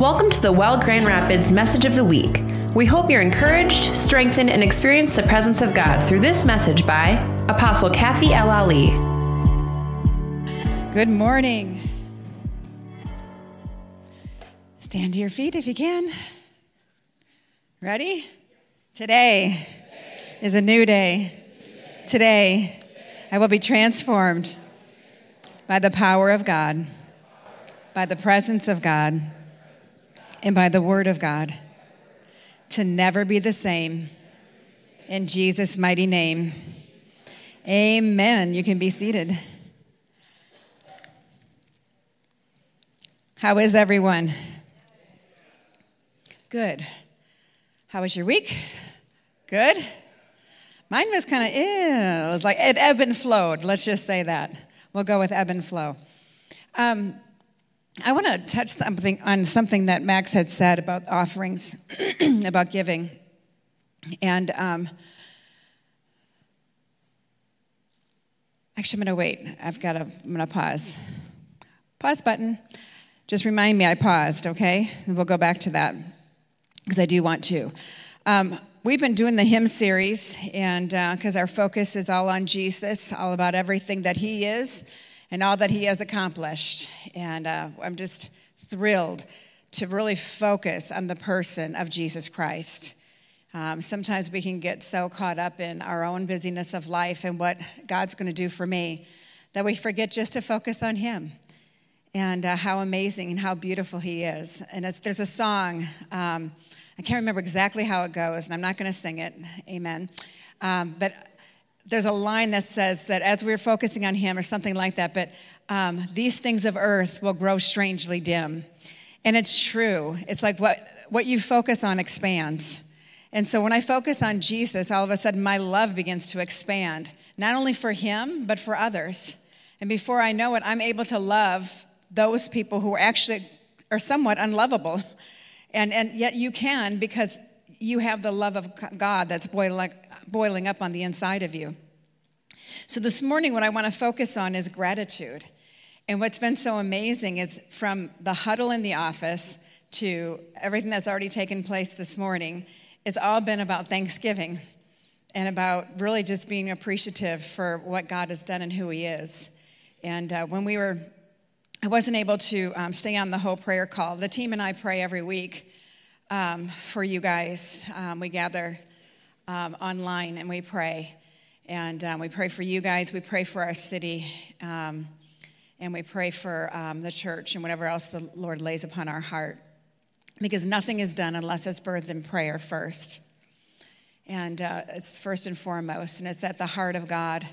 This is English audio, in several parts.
Welcome to the Well Grand Rapids Message of the Week. We hope you're encouraged, strengthened, and experience the presence of God through this message by Apostle Kathy L. Ali. Good morning. Stand to your feet if you can. Ready? Today is a new day. Today, I will be transformed by the power of God, by the presence of God and by the word of God to never be the same. In Jesus' mighty name. Amen. You can be seated. How is everyone? Good. How was your week? Good? Mine was kind of. It was like, it ebbed and flowed. Let's just say that. We'll go with ebb and flow. Um, I want to touch something on something that Max had said about offerings, about giving. And um, actually, I'm going to wait. I've got to, I'm going to pause. Pause button. Just remind me I paused, okay? And we'll go back to that because I do want to. Um, we've been doing the Him series, and because uh, our focus is all on Jesus, all about everything that He is and all that he has accomplished. And uh, I'm just thrilled to really focus on the person of Jesus Christ. Um, sometimes we can get so caught up in our own busyness of life and what God's going to do for me that we forget just to focus on Him and uh, how amazing and how beautiful He is. And there's a song, um, I can't remember exactly how it goes, and I'm not going to sing it, amen. Um, but there's a line that says that as we're focusing on Him, or something like that, but um, these things of earth will grow strangely dim. And it's true. It's like what, what you focus on expands. And so when I focus on Jesus, all of a sudden my love begins to expand, not only for Him, but for others. And before I know it, I'm able to love those people who actually are somewhat unlovable. And, and yet you can because you have the love of God that's boiling, boiling up on the inside of you. So, this morning, what I want to focus on is gratitude. And what's been so amazing is from the huddle in the office to everything that's already taken place this morning, it's all been about Thanksgiving and about really just being appreciative for what God has done and who He is. And uh, when we were, I wasn't able to um, stay on the whole prayer call. The team and I pray every week um, for you guys. Um, we gather um, online and we pray. And um, we pray for you guys, we pray for our city, um, and we pray for the church and whatever else the Lord lays upon our heart. Because nothing is done unless it's birthed in prayer first. And uh, it's first and foremost, and it's at the heart of God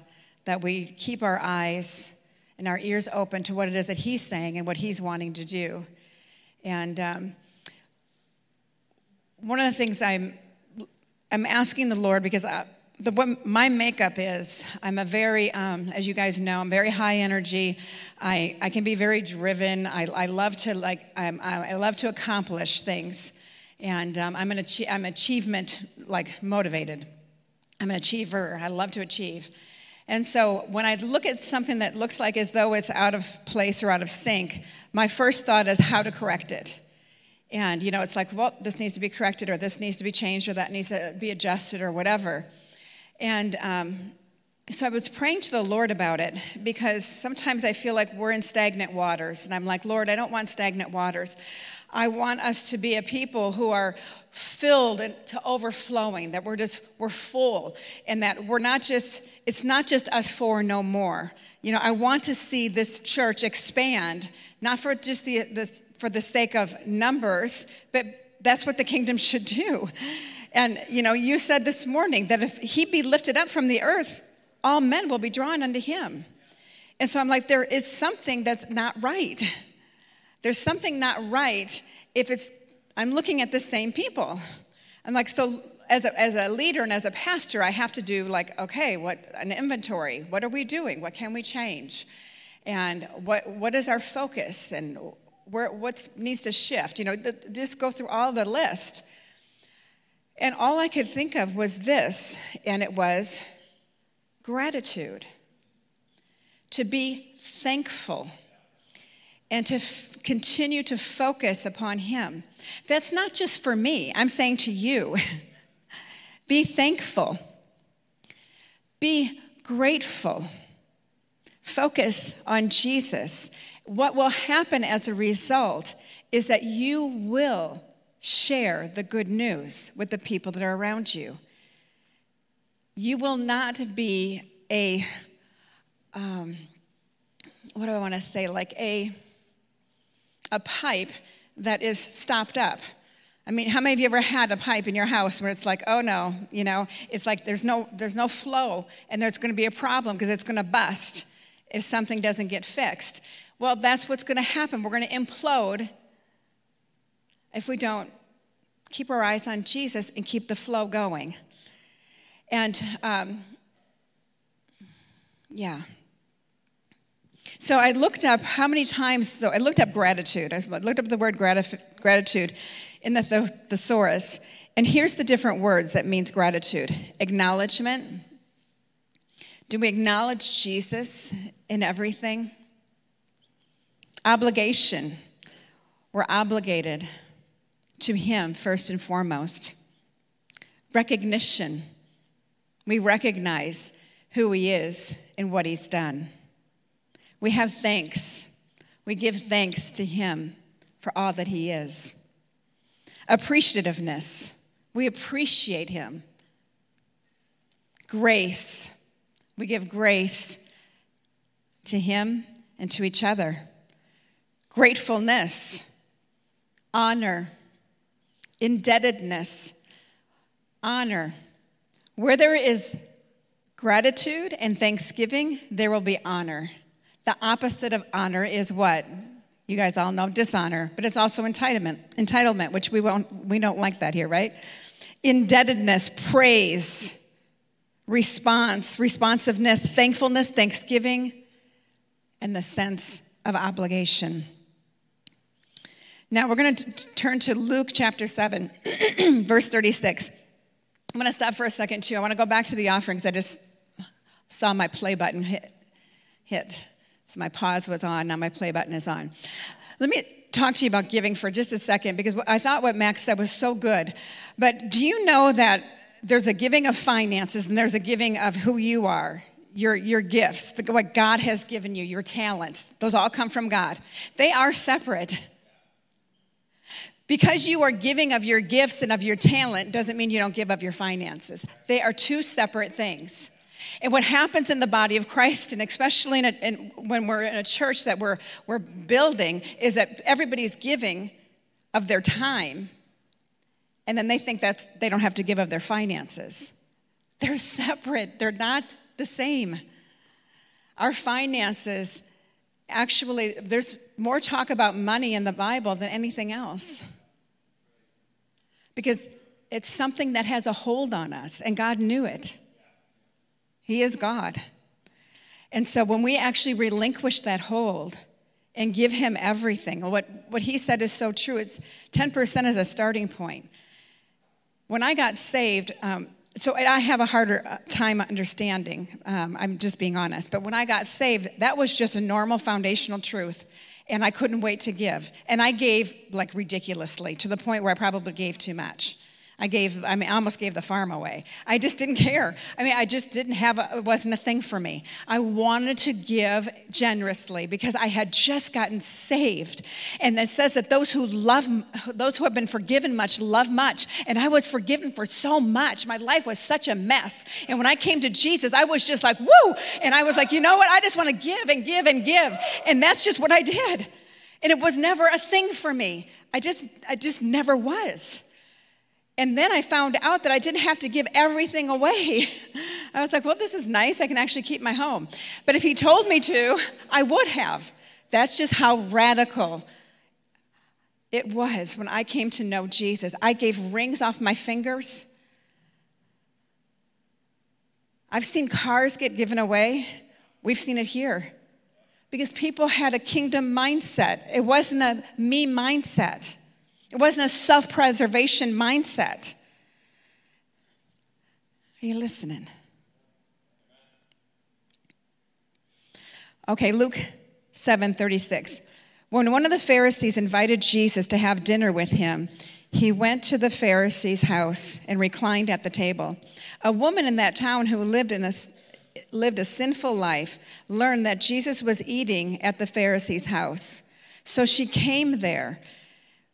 that we keep our eyes and our ears open to what it is that He's saying and what He's wanting to do. And um, one of the things I'm I'm asking the Lord because I, the, what my makeup is, I'm a very, um, as you guys know, I'm very high energy. I, I can be very driven. I, I love to like, I'm, I love to accomplish things. And um, I'm an achi- I'm achievement like motivated. I'm an achiever. I love to achieve. And so when I look at something that looks like as though it's out of place or out of sync, my first thought is how to correct it. And, you know, it's like, well, this needs to be corrected, or this needs to be changed, or that needs to be adjusted, or whatever. And um, so I was praying to the Lord about it because sometimes I feel like we're in stagnant waters. And I'm like, Lord, I don't want stagnant waters. I want us to be a people who are filled to overflowing, that we're just, we're full, and that we're not just, it's not just us four no more. You know, I want to see this church expand, not for just the, the for the sake of numbers, but that's what the kingdom should do. And you know, you said this morning that if he be lifted up from the earth, all men will be drawn unto him. And so I'm like, there is something that's not right. There's something not right if it's, I'm looking at the same people. I'm like, so as a, as a leader and as a pastor, I have to do like, okay, what an inventory. What are we doing? What can we change? And what, what is our focus? And where, what needs to shift. You know, the, just go through all the list. And all I could think of was this, and it was gratitude. To be thankful. and to f- continue to focus upon Him. That's not just for me, I'm saying to you be thankful, be grateful, focus on Jesus. What will happen as a result is that you will share the good news with the people that are around you. You will not be a, um, what do I want to say, like a, a pipe that is stopped up. I mean, how many of you ever had a pipe in your house where it's like, oh no, you know, it's like there's no there's no flow and there's going to be a problem because it's going to bust if something doesn't get fixed. Well, that's what's going to happen. We're going to implode if we don't keep our eyes on Jesus and keep the flow going. And um, yeah. So I looked up how many times, so I looked up gratitude. I looked up the word gratitude in the thesaurus. And here's the different words that means gratitude acknowledgement. Do we acknowledge Jesus in everything? Obligation. We're obligated to Him first and foremost. Recognition. We recognize who He is and what He's done. We have thanks. We give thanks to Him for all that He is. Appreciativeness. We appreciate Him. Grace. We give grace to Him and to each other. Gratefulness. Honor. Indebtedness. Honor. Where there is gratitude and thanksgiving, there will be honor. The opposite of honor is what? You guys all know dishonor, but it's also entitlement, entitlement, which we won't we don't like that here, right? Indebtedness, praise, response, responsiveness, thankfulness, thanksgiving, and the sense of obligation. Now we're going to turn to Luke chapter 7, verse 36. I'm going to stop for a second too. I want to go back to the offerings. I just saw my play button hit. hit. So my pause was on, now my play button is on. Let me talk to you about giving for just a second because I thought what Max said was so good. But do you know that there's a giving of finances and there's a giving of who you are? Your, your gifts, the, what God has given you, your talents, those all come from God. They are separate. Because you are giving of your gifts and of your talent doesn't mean you don't give of your finances. They are two separate things. And what happens in the body of Christ, and especially in a, in, when we're in a church that we're, we're building, is that everybody's giving of their time, and then they think that they don't have to give of their finances. They're separate, they're not the same. Our finances, actually, there's more talk about money in the Bible than anything else. Because it's something that has a hold on us, and God knew it. He is God. And so when we actually relinquish that hold and give Him everything, what, what He said is so true. It's 10% is a starting point. When I got saved, um, so I have a harder uh, time understanding. Um, I'm just being honest. But when I got saved, that was just a normal foundational truth. And I couldn't wait to give. And I gave like ridiculously to the point where I probably gave too much. I gave, I mean, I almost gave the farm away. I just didn't care. I mean, I just didn't have, a, it wasn't a thing for me. I wanted to give generously because I had just gotten saved. And it says that those who love, those who have been forgiven much, love much. And I was forgiven for so much. My life was such a mess. And when I came to Jesus, I was just like, woo! And I was like, you know what? I just want to give and give and give. And that's just what I did. And it was never a thing for me. I just, I just never was. And then I found out that I didn't have to give everything away. I was like, well, this is nice. I can actually keep my home. But if he told me to, I would have. That's just how radical it was when I came to know Jesus. I gave rings off my fingers. I've seen cars get given away. We've seen it here. Because people had a kingdom mindset, it wasn't a me mindset. It wasn't a self preservation mindset. Are you listening? Okay, Luke 7 36. When one of the Pharisees invited Jesus to have dinner with him, he went to the Pharisee's house and reclined at the table. A woman in that town who lived in a lived a sinful life learned that Jesus was eating at the Pharisee's house. So she came there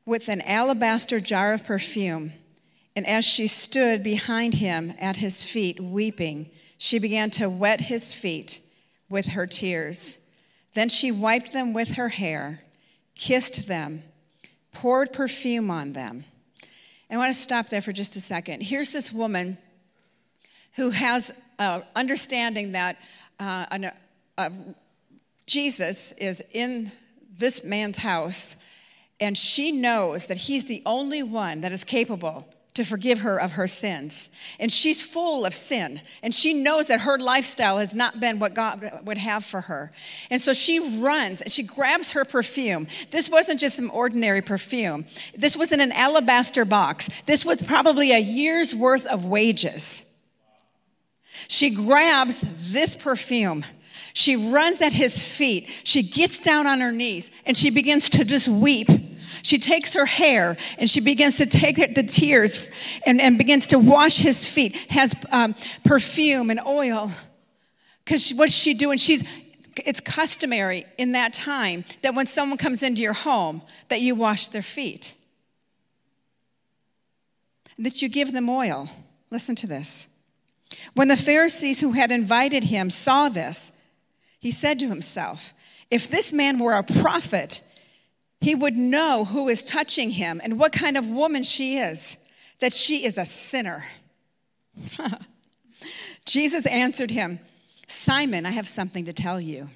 with an alabaster jar of perfume. And as she stood behind him at his feet, weeping, she began to wet his feet with her tears. Then she wiped them with her hair, kissed them, poured perfume on them. I want to stop there for just a second. Here's this woman who has uh, understanding that uh, an, uh, Jesus is in this man's house, and she knows that he's the only one that is capable to forgive her of her sins. And she's full of sin. And she knows that her lifestyle has not been what God would have for her. And so she runs, and she grabs her perfume. This wasn't just some ordinary perfume, this was in an alabaster box. This was probably a year's worth of wages. She grabs this perfume. She runs at his feet. She gets down on her knees and she begins to just weep she takes her hair and she begins to take the tears and, and begins to wash his feet, has um, perfume and oil. Because what's she doing? She's it's customary in that time that when someone comes into your home that you wash their feet that you give them oil listen to this when the pharisees who had invited him saw this he said to himself if this man were a prophet he would know who is touching him and what kind of woman she is, that she is a sinner. Jesus answered him, Simon, I have something to tell you.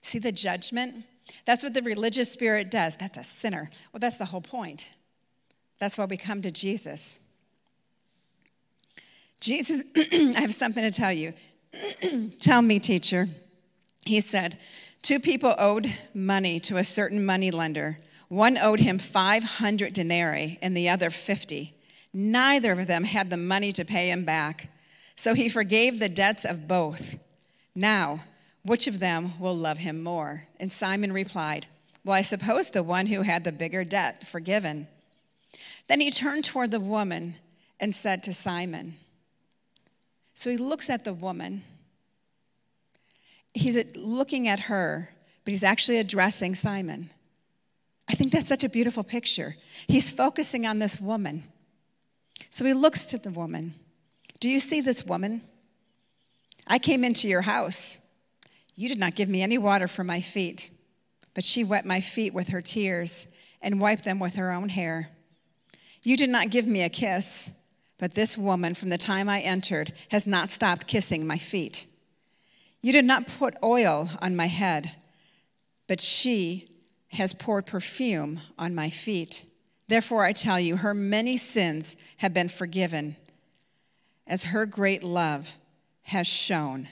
See the judgment? That's what the religious spirit does. That's a sinner. Well, that's the whole point. That's why we come to Jesus. Jesus, I have something to tell you. tell me, teacher. He said, Two people owed money to a certain money lender. One owed him 500 denarii and the other 50. Neither of them had the money to pay him back. So he forgave the debts of both. Now, which of them will love him more? And Simon replied, Well, I suppose the one who had the bigger debt forgiven. Then he turned toward the woman and said to Simon, So he looks at the woman he's looking at her, but he's actually addressing Simon. I think that's such a beautiful picture. He's focusing on this woman. So he looks to the woman. Do you see this woman? I came into your house. You did not give me any water for my feet, but she wet my feet with her tears and wiped them with her own hair. You did not give me a kiss, but this woman, from the time I entered, has not stopped kissing my feet. You did not put oil on my head, but she has poured perfume on my feet. Therefore, I tell you, her many sins have been forgiven, as her great love has shown.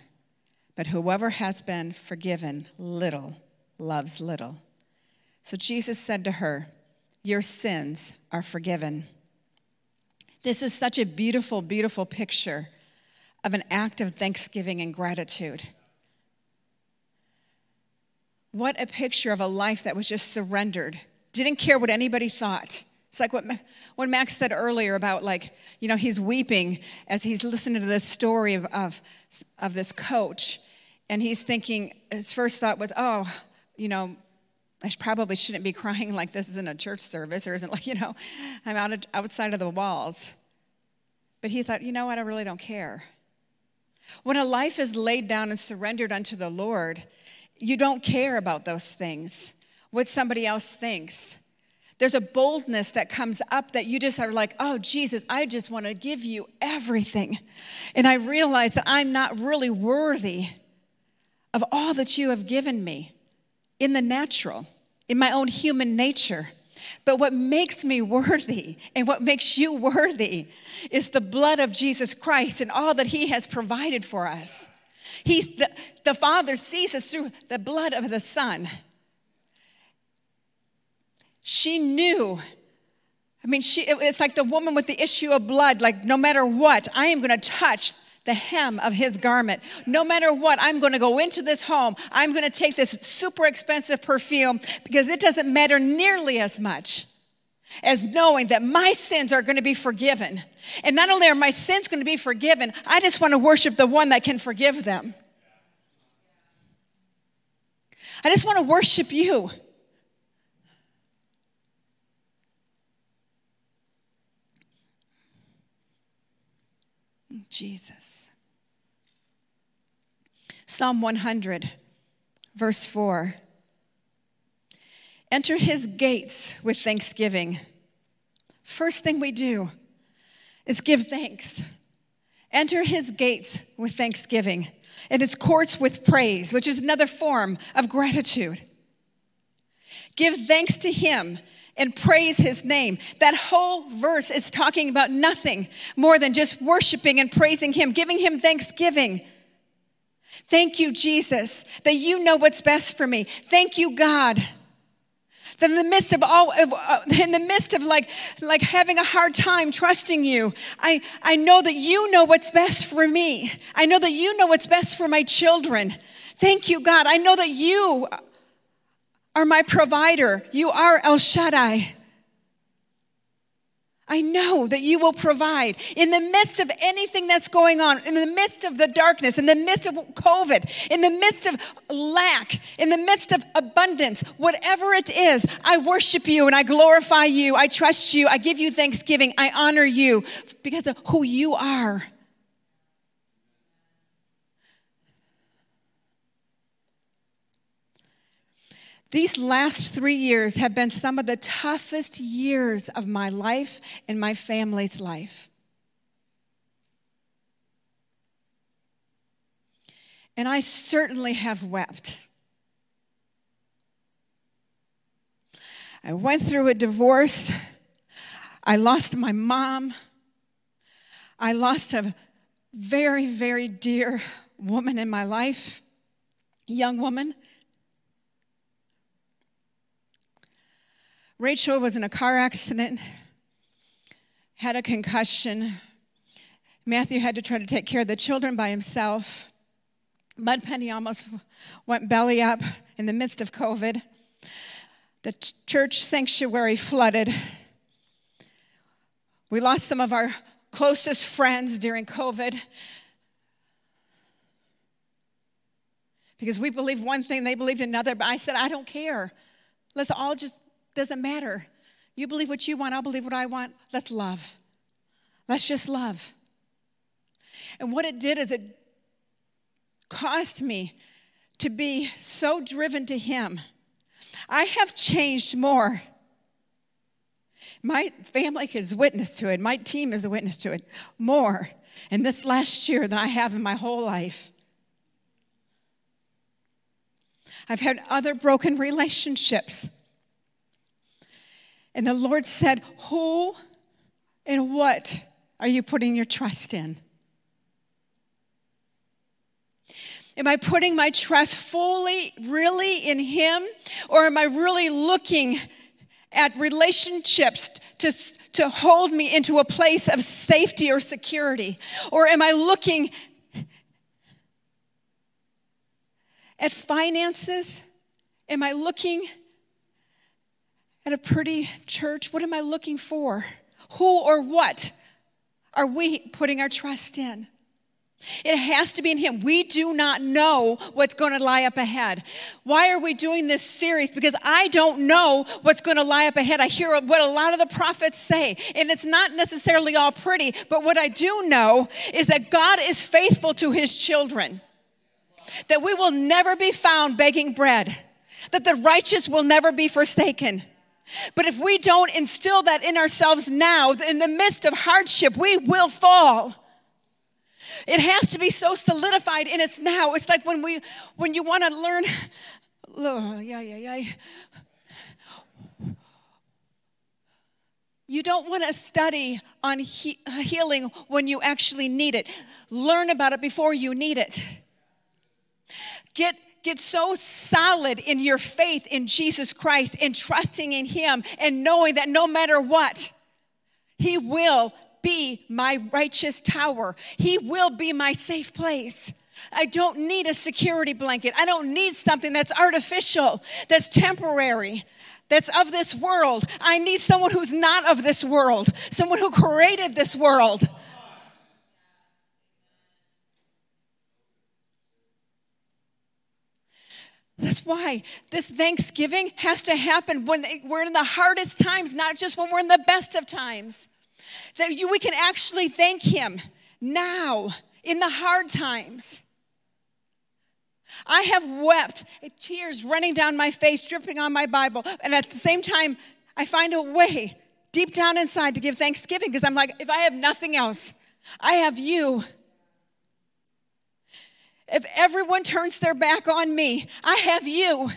But whoever has been forgiven little loves little. So Jesus said to her, Your sins are forgiven. This is such a beautiful, beautiful picture of an act of thanksgiving and gratitude. What a picture of a life that was just surrendered, didn't care what anybody thought. It's like what, what Max said earlier about, like, you know, he's weeping as he's listening to this story of, of, of this coach. And he's thinking, his first thought was, oh, you know, I probably shouldn't be crying like this isn't a church service or isn't like, you know, I'm out of, outside of the walls. But he thought, you know what, I really don't care. When a life is laid down and surrendered unto the Lord, you don't care about those things, what somebody else thinks. There's a boldness that comes up that you just are like, oh, Jesus, I just want to give you everything. And I realize that I'm not really worthy of all that you have given me in the natural, in my own human nature. But what makes me worthy and what makes you worthy is the blood of Jesus Christ and all that he has provided for us. He's the, the Father sees us through the blood of the Son. She knew. I mean, she, it's like the woman with the issue of blood, like, no matter what, I am going to touch the hem of his garment. No matter what, I'm going to go into this home. I'm going to take this super expensive perfume because it doesn't matter nearly as much as knowing that my sins are going to be forgiven. And not only are my sins going to be forgiven, I just want to worship the one that can forgive them. I just want to worship you. Jesus. Psalm 100, verse 4. Enter his gates with thanksgiving. First thing we do is give thanks. Enter his gates with thanksgiving and his courts with praise, which is another form of gratitude. Give thanks to him and praise his name. That whole verse is talking about nothing more than just worshiping and praising him, giving him thanksgiving. Thank you, Jesus, that you know what's best for me. Thank you, God. That in the midst of all, uh, in the midst of like, like having a hard time trusting you, I, I know that you know what's best for me. I know that you know what's best for my children. Thank you, God. I know that you are my provider. You are El Shaddai. I know that you will provide in the midst of anything that's going on, in the midst of the darkness, in the midst of COVID, in the midst of lack, in the midst of abundance, whatever it is, I worship you and I glorify you. I trust you. I give you thanksgiving. I honor you because of who you are. These last three years have been some of the toughest years of my life and my family's life. And I certainly have wept. I went through a divorce. I lost my mom. I lost a very, very dear woman in my life, young woman. Rachel was in a car accident, had a concussion. Matthew had to try to take care of the children by himself. Mud Penny almost went belly up in the midst of COVID. The church sanctuary flooded. We lost some of our closest friends during COVID because we believed one thing, they believed another. But I said, I don't care. Let's all just doesn't matter. You believe what you want, I'll believe what I want. Let's love. Let's just love. And what it did is it caused me to be so driven to Him. I have changed more. My family is witness to it. My team is a witness to it more in this last year than I have in my whole life. I've had other broken relationships. And the Lord said, Who and what are you putting your trust in? Am I putting my trust fully, really in Him? Or am I really looking at relationships to, to hold me into a place of safety or security? Or am I looking at finances? Am I looking at a pretty church? What am I looking for? Who or what are we putting our trust in? It has to be in Him. We do not know what's going to lie up ahead. Why are we doing this series? Because I don't know what's going to lie up ahead. I hear what a lot of the prophets say, and it's not necessarily all pretty, but what I do know is that God is faithful to His children, that we will never be found begging bread, that the righteous will never be forsaken but if we don't instill that in ourselves now, in the midst of hardship, we will fall. It has to be so solidified in us now. It's like when we when you want to learn oh, yeah, yeah, yeah. You don't want to study on he- healing when you actually need it. Learn about it before you need it. Get get so solid in your faith in Jesus Christ and trusting in Him and knowing that no matter what, He will be my righteous tower. He will be my safe place. I don't need a security blanket. I don't need something that's artificial, that's temporary, that's of this world. I need someone who's not of this world, someone who created this world. That's why this Thanksgiving has to happen when we're in the hardest times, not just when we're in the best of times. That you, we can actually thank Him now in the hard times. I have wept, tears running down my face, dripping on my Bible. And at the same time, I find a way deep down inside to give thanksgiving because I'm like, if I have nothing else, I have you. If everyone turns their back on me, I have you.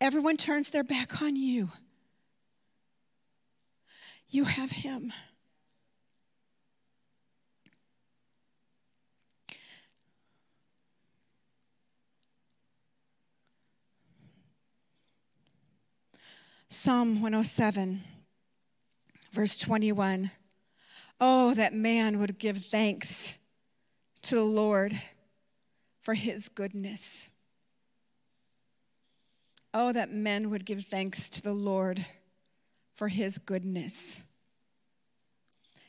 Everyone turns their back on you. You have him. Psalm 107, verse 21. Oh, that man would give thanks to the Lord for his goodness. Oh, that men would give thanks to the Lord for his goodness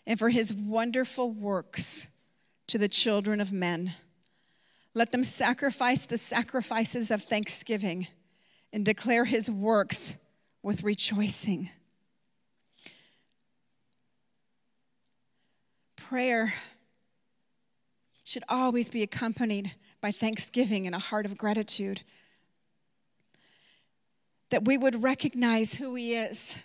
and for his wonderful works to the children of men. Let them sacrifice the sacrifices of thanksgiving and declare his works with rejoicing. Prayer should always be accompanied by thanksgiving and a heart of gratitude. That we would recognize who he is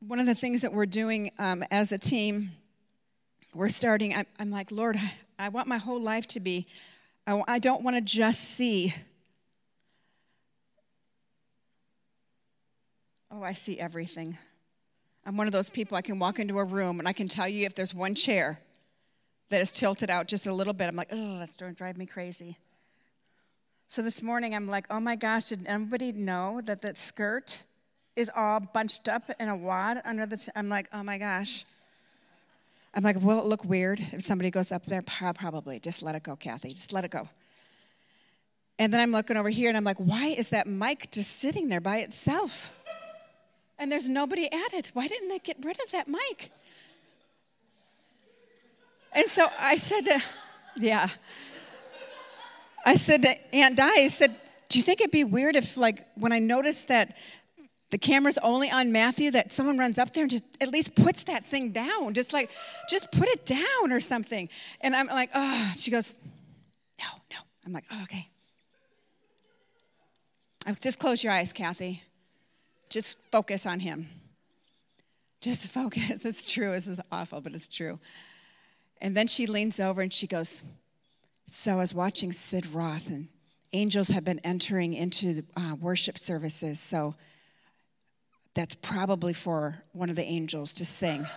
one of the things that we're doing um, as a team, we're starting, I'm, I'm like, Lord, I, want my whole life to be, I, I don't want to just see. Oh, I see everything. I'm one of those people I can walk into a room and I can tell you if there's one chair that is tilted out just a little bit. I'm like, oh, that's going to drive me crazy. So this morning I'm like, oh my gosh, did anybody know that that skirt is all bunched up in a wad under the. I'm like, oh my gosh. I'm like, will it look weird if somebody goes up there? Probably. Just let it go, Kathy. Just let it go. And then I'm looking over here and I'm like, why is that mic just sitting there by itself? And there's nobody at it. Why didn't they get rid of that mic? And so I said to, yeah. I said to Aunt Di, I said, do you think it'd be weird if, like, when I noticed that the camera's only on Matthew that someone runs up there and just at least puts that thing down. Just like, just put it down or something. And I'm like, oh, she goes, no, no. I'm like, oh, okay. Just close your eyes, Kathy. Just focus on him. Just focus. It's true. This is awful, but it's true. And then she leans over and she goes, So I was watching Sid Roth, and angels have been entering into uh, worship services. So that's probably for one of the angels to sing.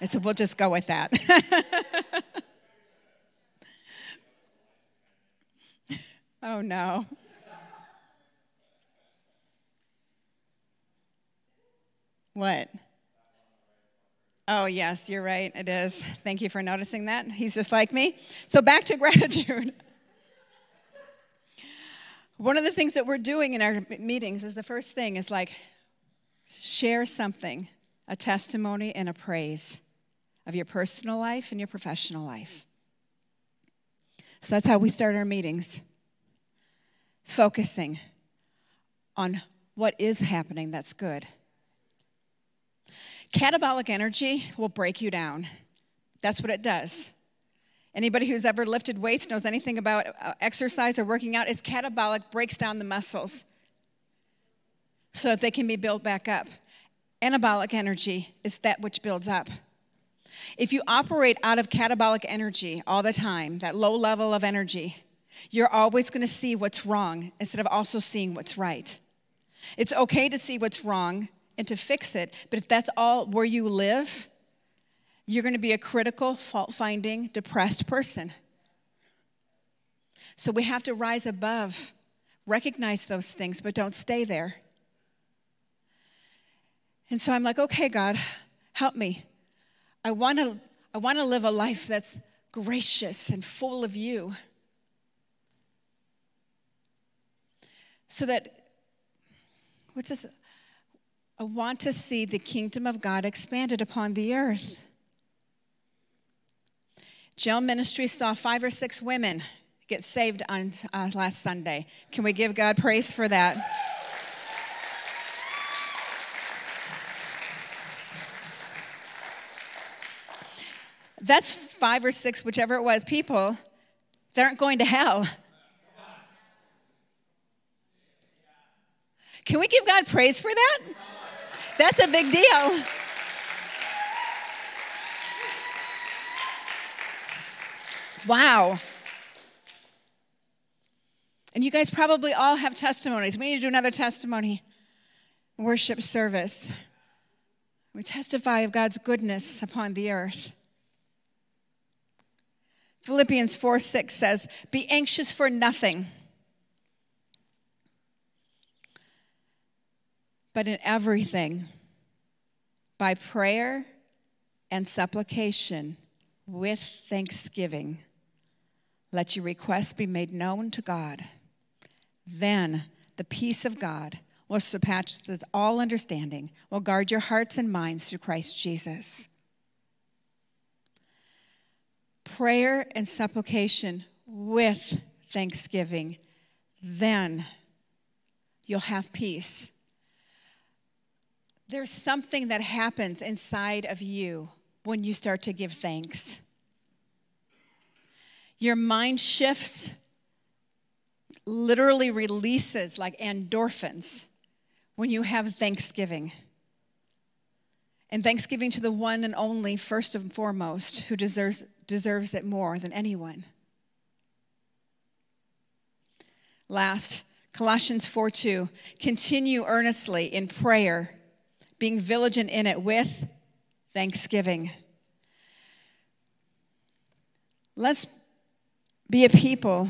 And so we'll just go with that. oh no. What? Oh, yes, you're right. It is. Thank you for noticing that. He's just like me. So, back to gratitude. One of the things that we're doing in our meetings is the first thing is like share something, a testimony and a praise of your personal life and your professional life. So that's how we start our meetings. Focusing on what is happening that's good. Catabolic energy will break you down. That's what it does. Anybody who's ever lifted weights knows anything about uh, exercise or working out. It's catabolic, breaks down the muscles so that they can be built back up. Anabolic energy is that which builds up. If you operate out of catabolic energy all the time, that low level of energy, you're always going to see what's wrong instead of also seeing what's right. It's okay to see what's wrong and to fix it. But if that's all where you live, you're going to be a critical, fault finding, depressed person. So we have to rise above, recognize those things, but don't stay there. And so I'm like, okay, God, help me. I want to I want to live a life that's gracious and full of you. So that, what's this? I want to see the kingdom of God expanded upon the earth. Jail Ministry saw five or six women get saved on uh, last Sunday. Can we give God praise for that? That's five or six, whichever it was, people that aren't going to hell. Can we give God praise for that? That's a big deal. Wow. And you guys probably all have testimonies. We need to do another testimony worship service. We testify of God's goodness upon the earth. Philippians 4 6 says, Be anxious for nothing, but in everything, by prayer and supplication with thanksgiving, let your requests be made known to God. Then the peace of God, which surpasses all understanding, will guard your hearts and minds through Christ Jesus prayer and supplication with thanksgiving, then you'll have peace. There's something that happens inside of you when you start to give thanks. Your mind shifts, literally releases like endorphins when you have thanksgiving. And thanksgiving to the one and only, first and foremost, who deserves deserves it more than anyone. Last, Colossians 4 2. Continue earnestly in prayer, being vigilant in it with thanksgiving. Let's be a people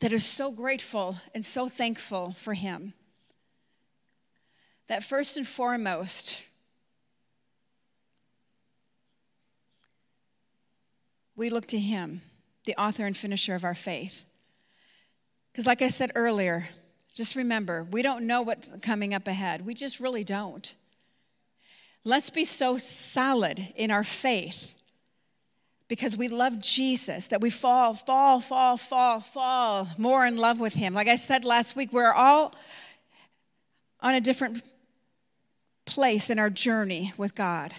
that are so grateful and so thankful for Him. That first and foremost, we look to Him, the author and finisher of our faith. Because, like I said earlier, just remember, we don't know what's coming up ahead. We just really don't. Let's be so solid in our faith because we love Jesus that we fall, fall, fall, fall, fall more in love with Him. Like I said last week, we're all on a different place in our journey with God.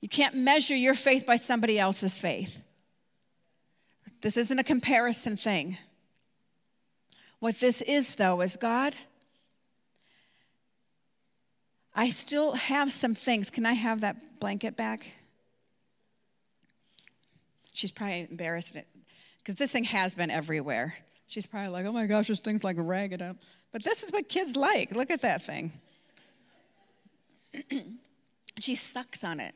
You can't measure your faith by somebody else's faith. This isn't a comparison thing. What this is, though, is God, I still have some things. Can I have that blanket back? She's probably embarrassed because this thing has been everywhere. She's probably like, oh my gosh, this thing's like ragged up. But this is what kids like. Look at that thing. she sucks on it.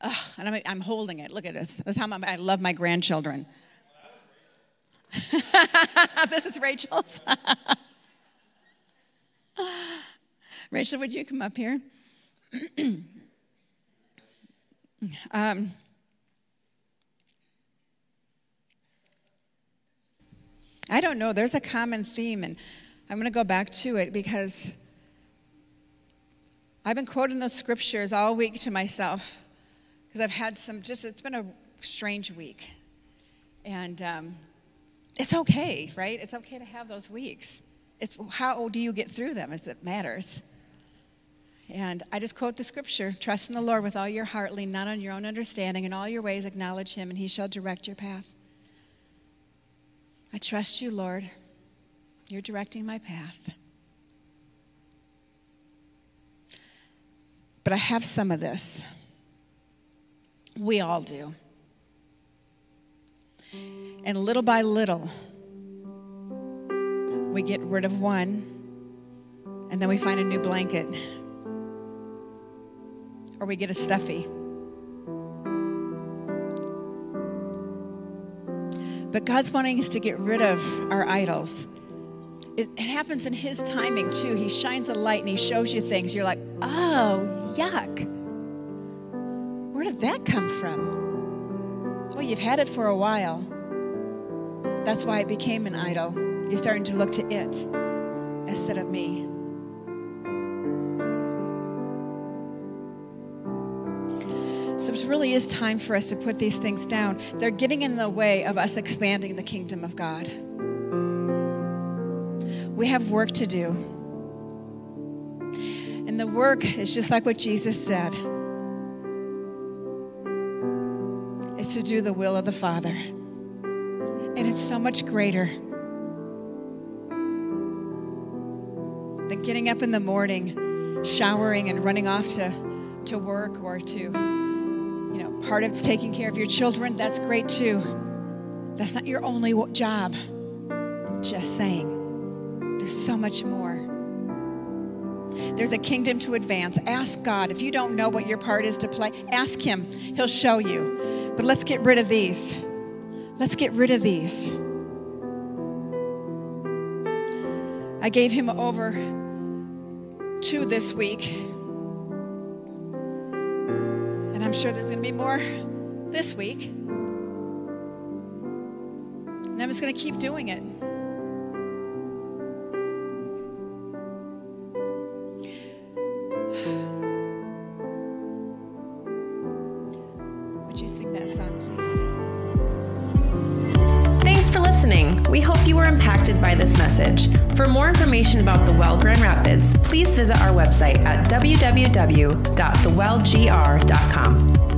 Ugh, and I'm, I'm holding it. Look at this. Is how I love my grandchildren. this is Rachel's. Rachel, would you come up here? um, I don't know. There's a common theme, and I'm going to go back to it because I've been quoting those scriptures all week to myself because I've had some just, it's been a strange week. And um, it's okay, right? It's okay to have those weeks. It's how do you get through them as it matters. And I just quote the scripture trust in the Lord with all your heart, lean not on your own understanding, in all your ways acknowledge him, and he shall direct your path. I trust you, Lord. You're directing my path. But I have some of this. We all do. And little by little, we get rid of one and then we find a new blanket, or we get a stuffy. But God's wanting us to get rid of our idols. It, it, happens in His timing too. He shines a light and He shows you things. You're like, oh, yuck. Where did that come from? Well, you've had it for a while. That's why it became an idol. You're starting to look to it instead of me. So it really is time for us to put these things down. They're getting in the way of us expanding the kingdom of God. We have work to do. And the work is just like what Jesus said. To do the will of the Father. And it's so much greater than getting up in the morning, showering, and running off to, to work or to you know, part of taking care of your children. That's great too. That's not your only job. Just saying. There's so much more. There's a kingdom to advance. Ask God. If you don't know what your part is to play, ask Him. He'll show you. But let's get rid of these. Let's get rid of these. I gave him over two this week. And I'm sure there's going to be more this week. And I'm just going to keep doing it. Information about the Well Grand Rapids, please visit our website at www.thewellgr.com.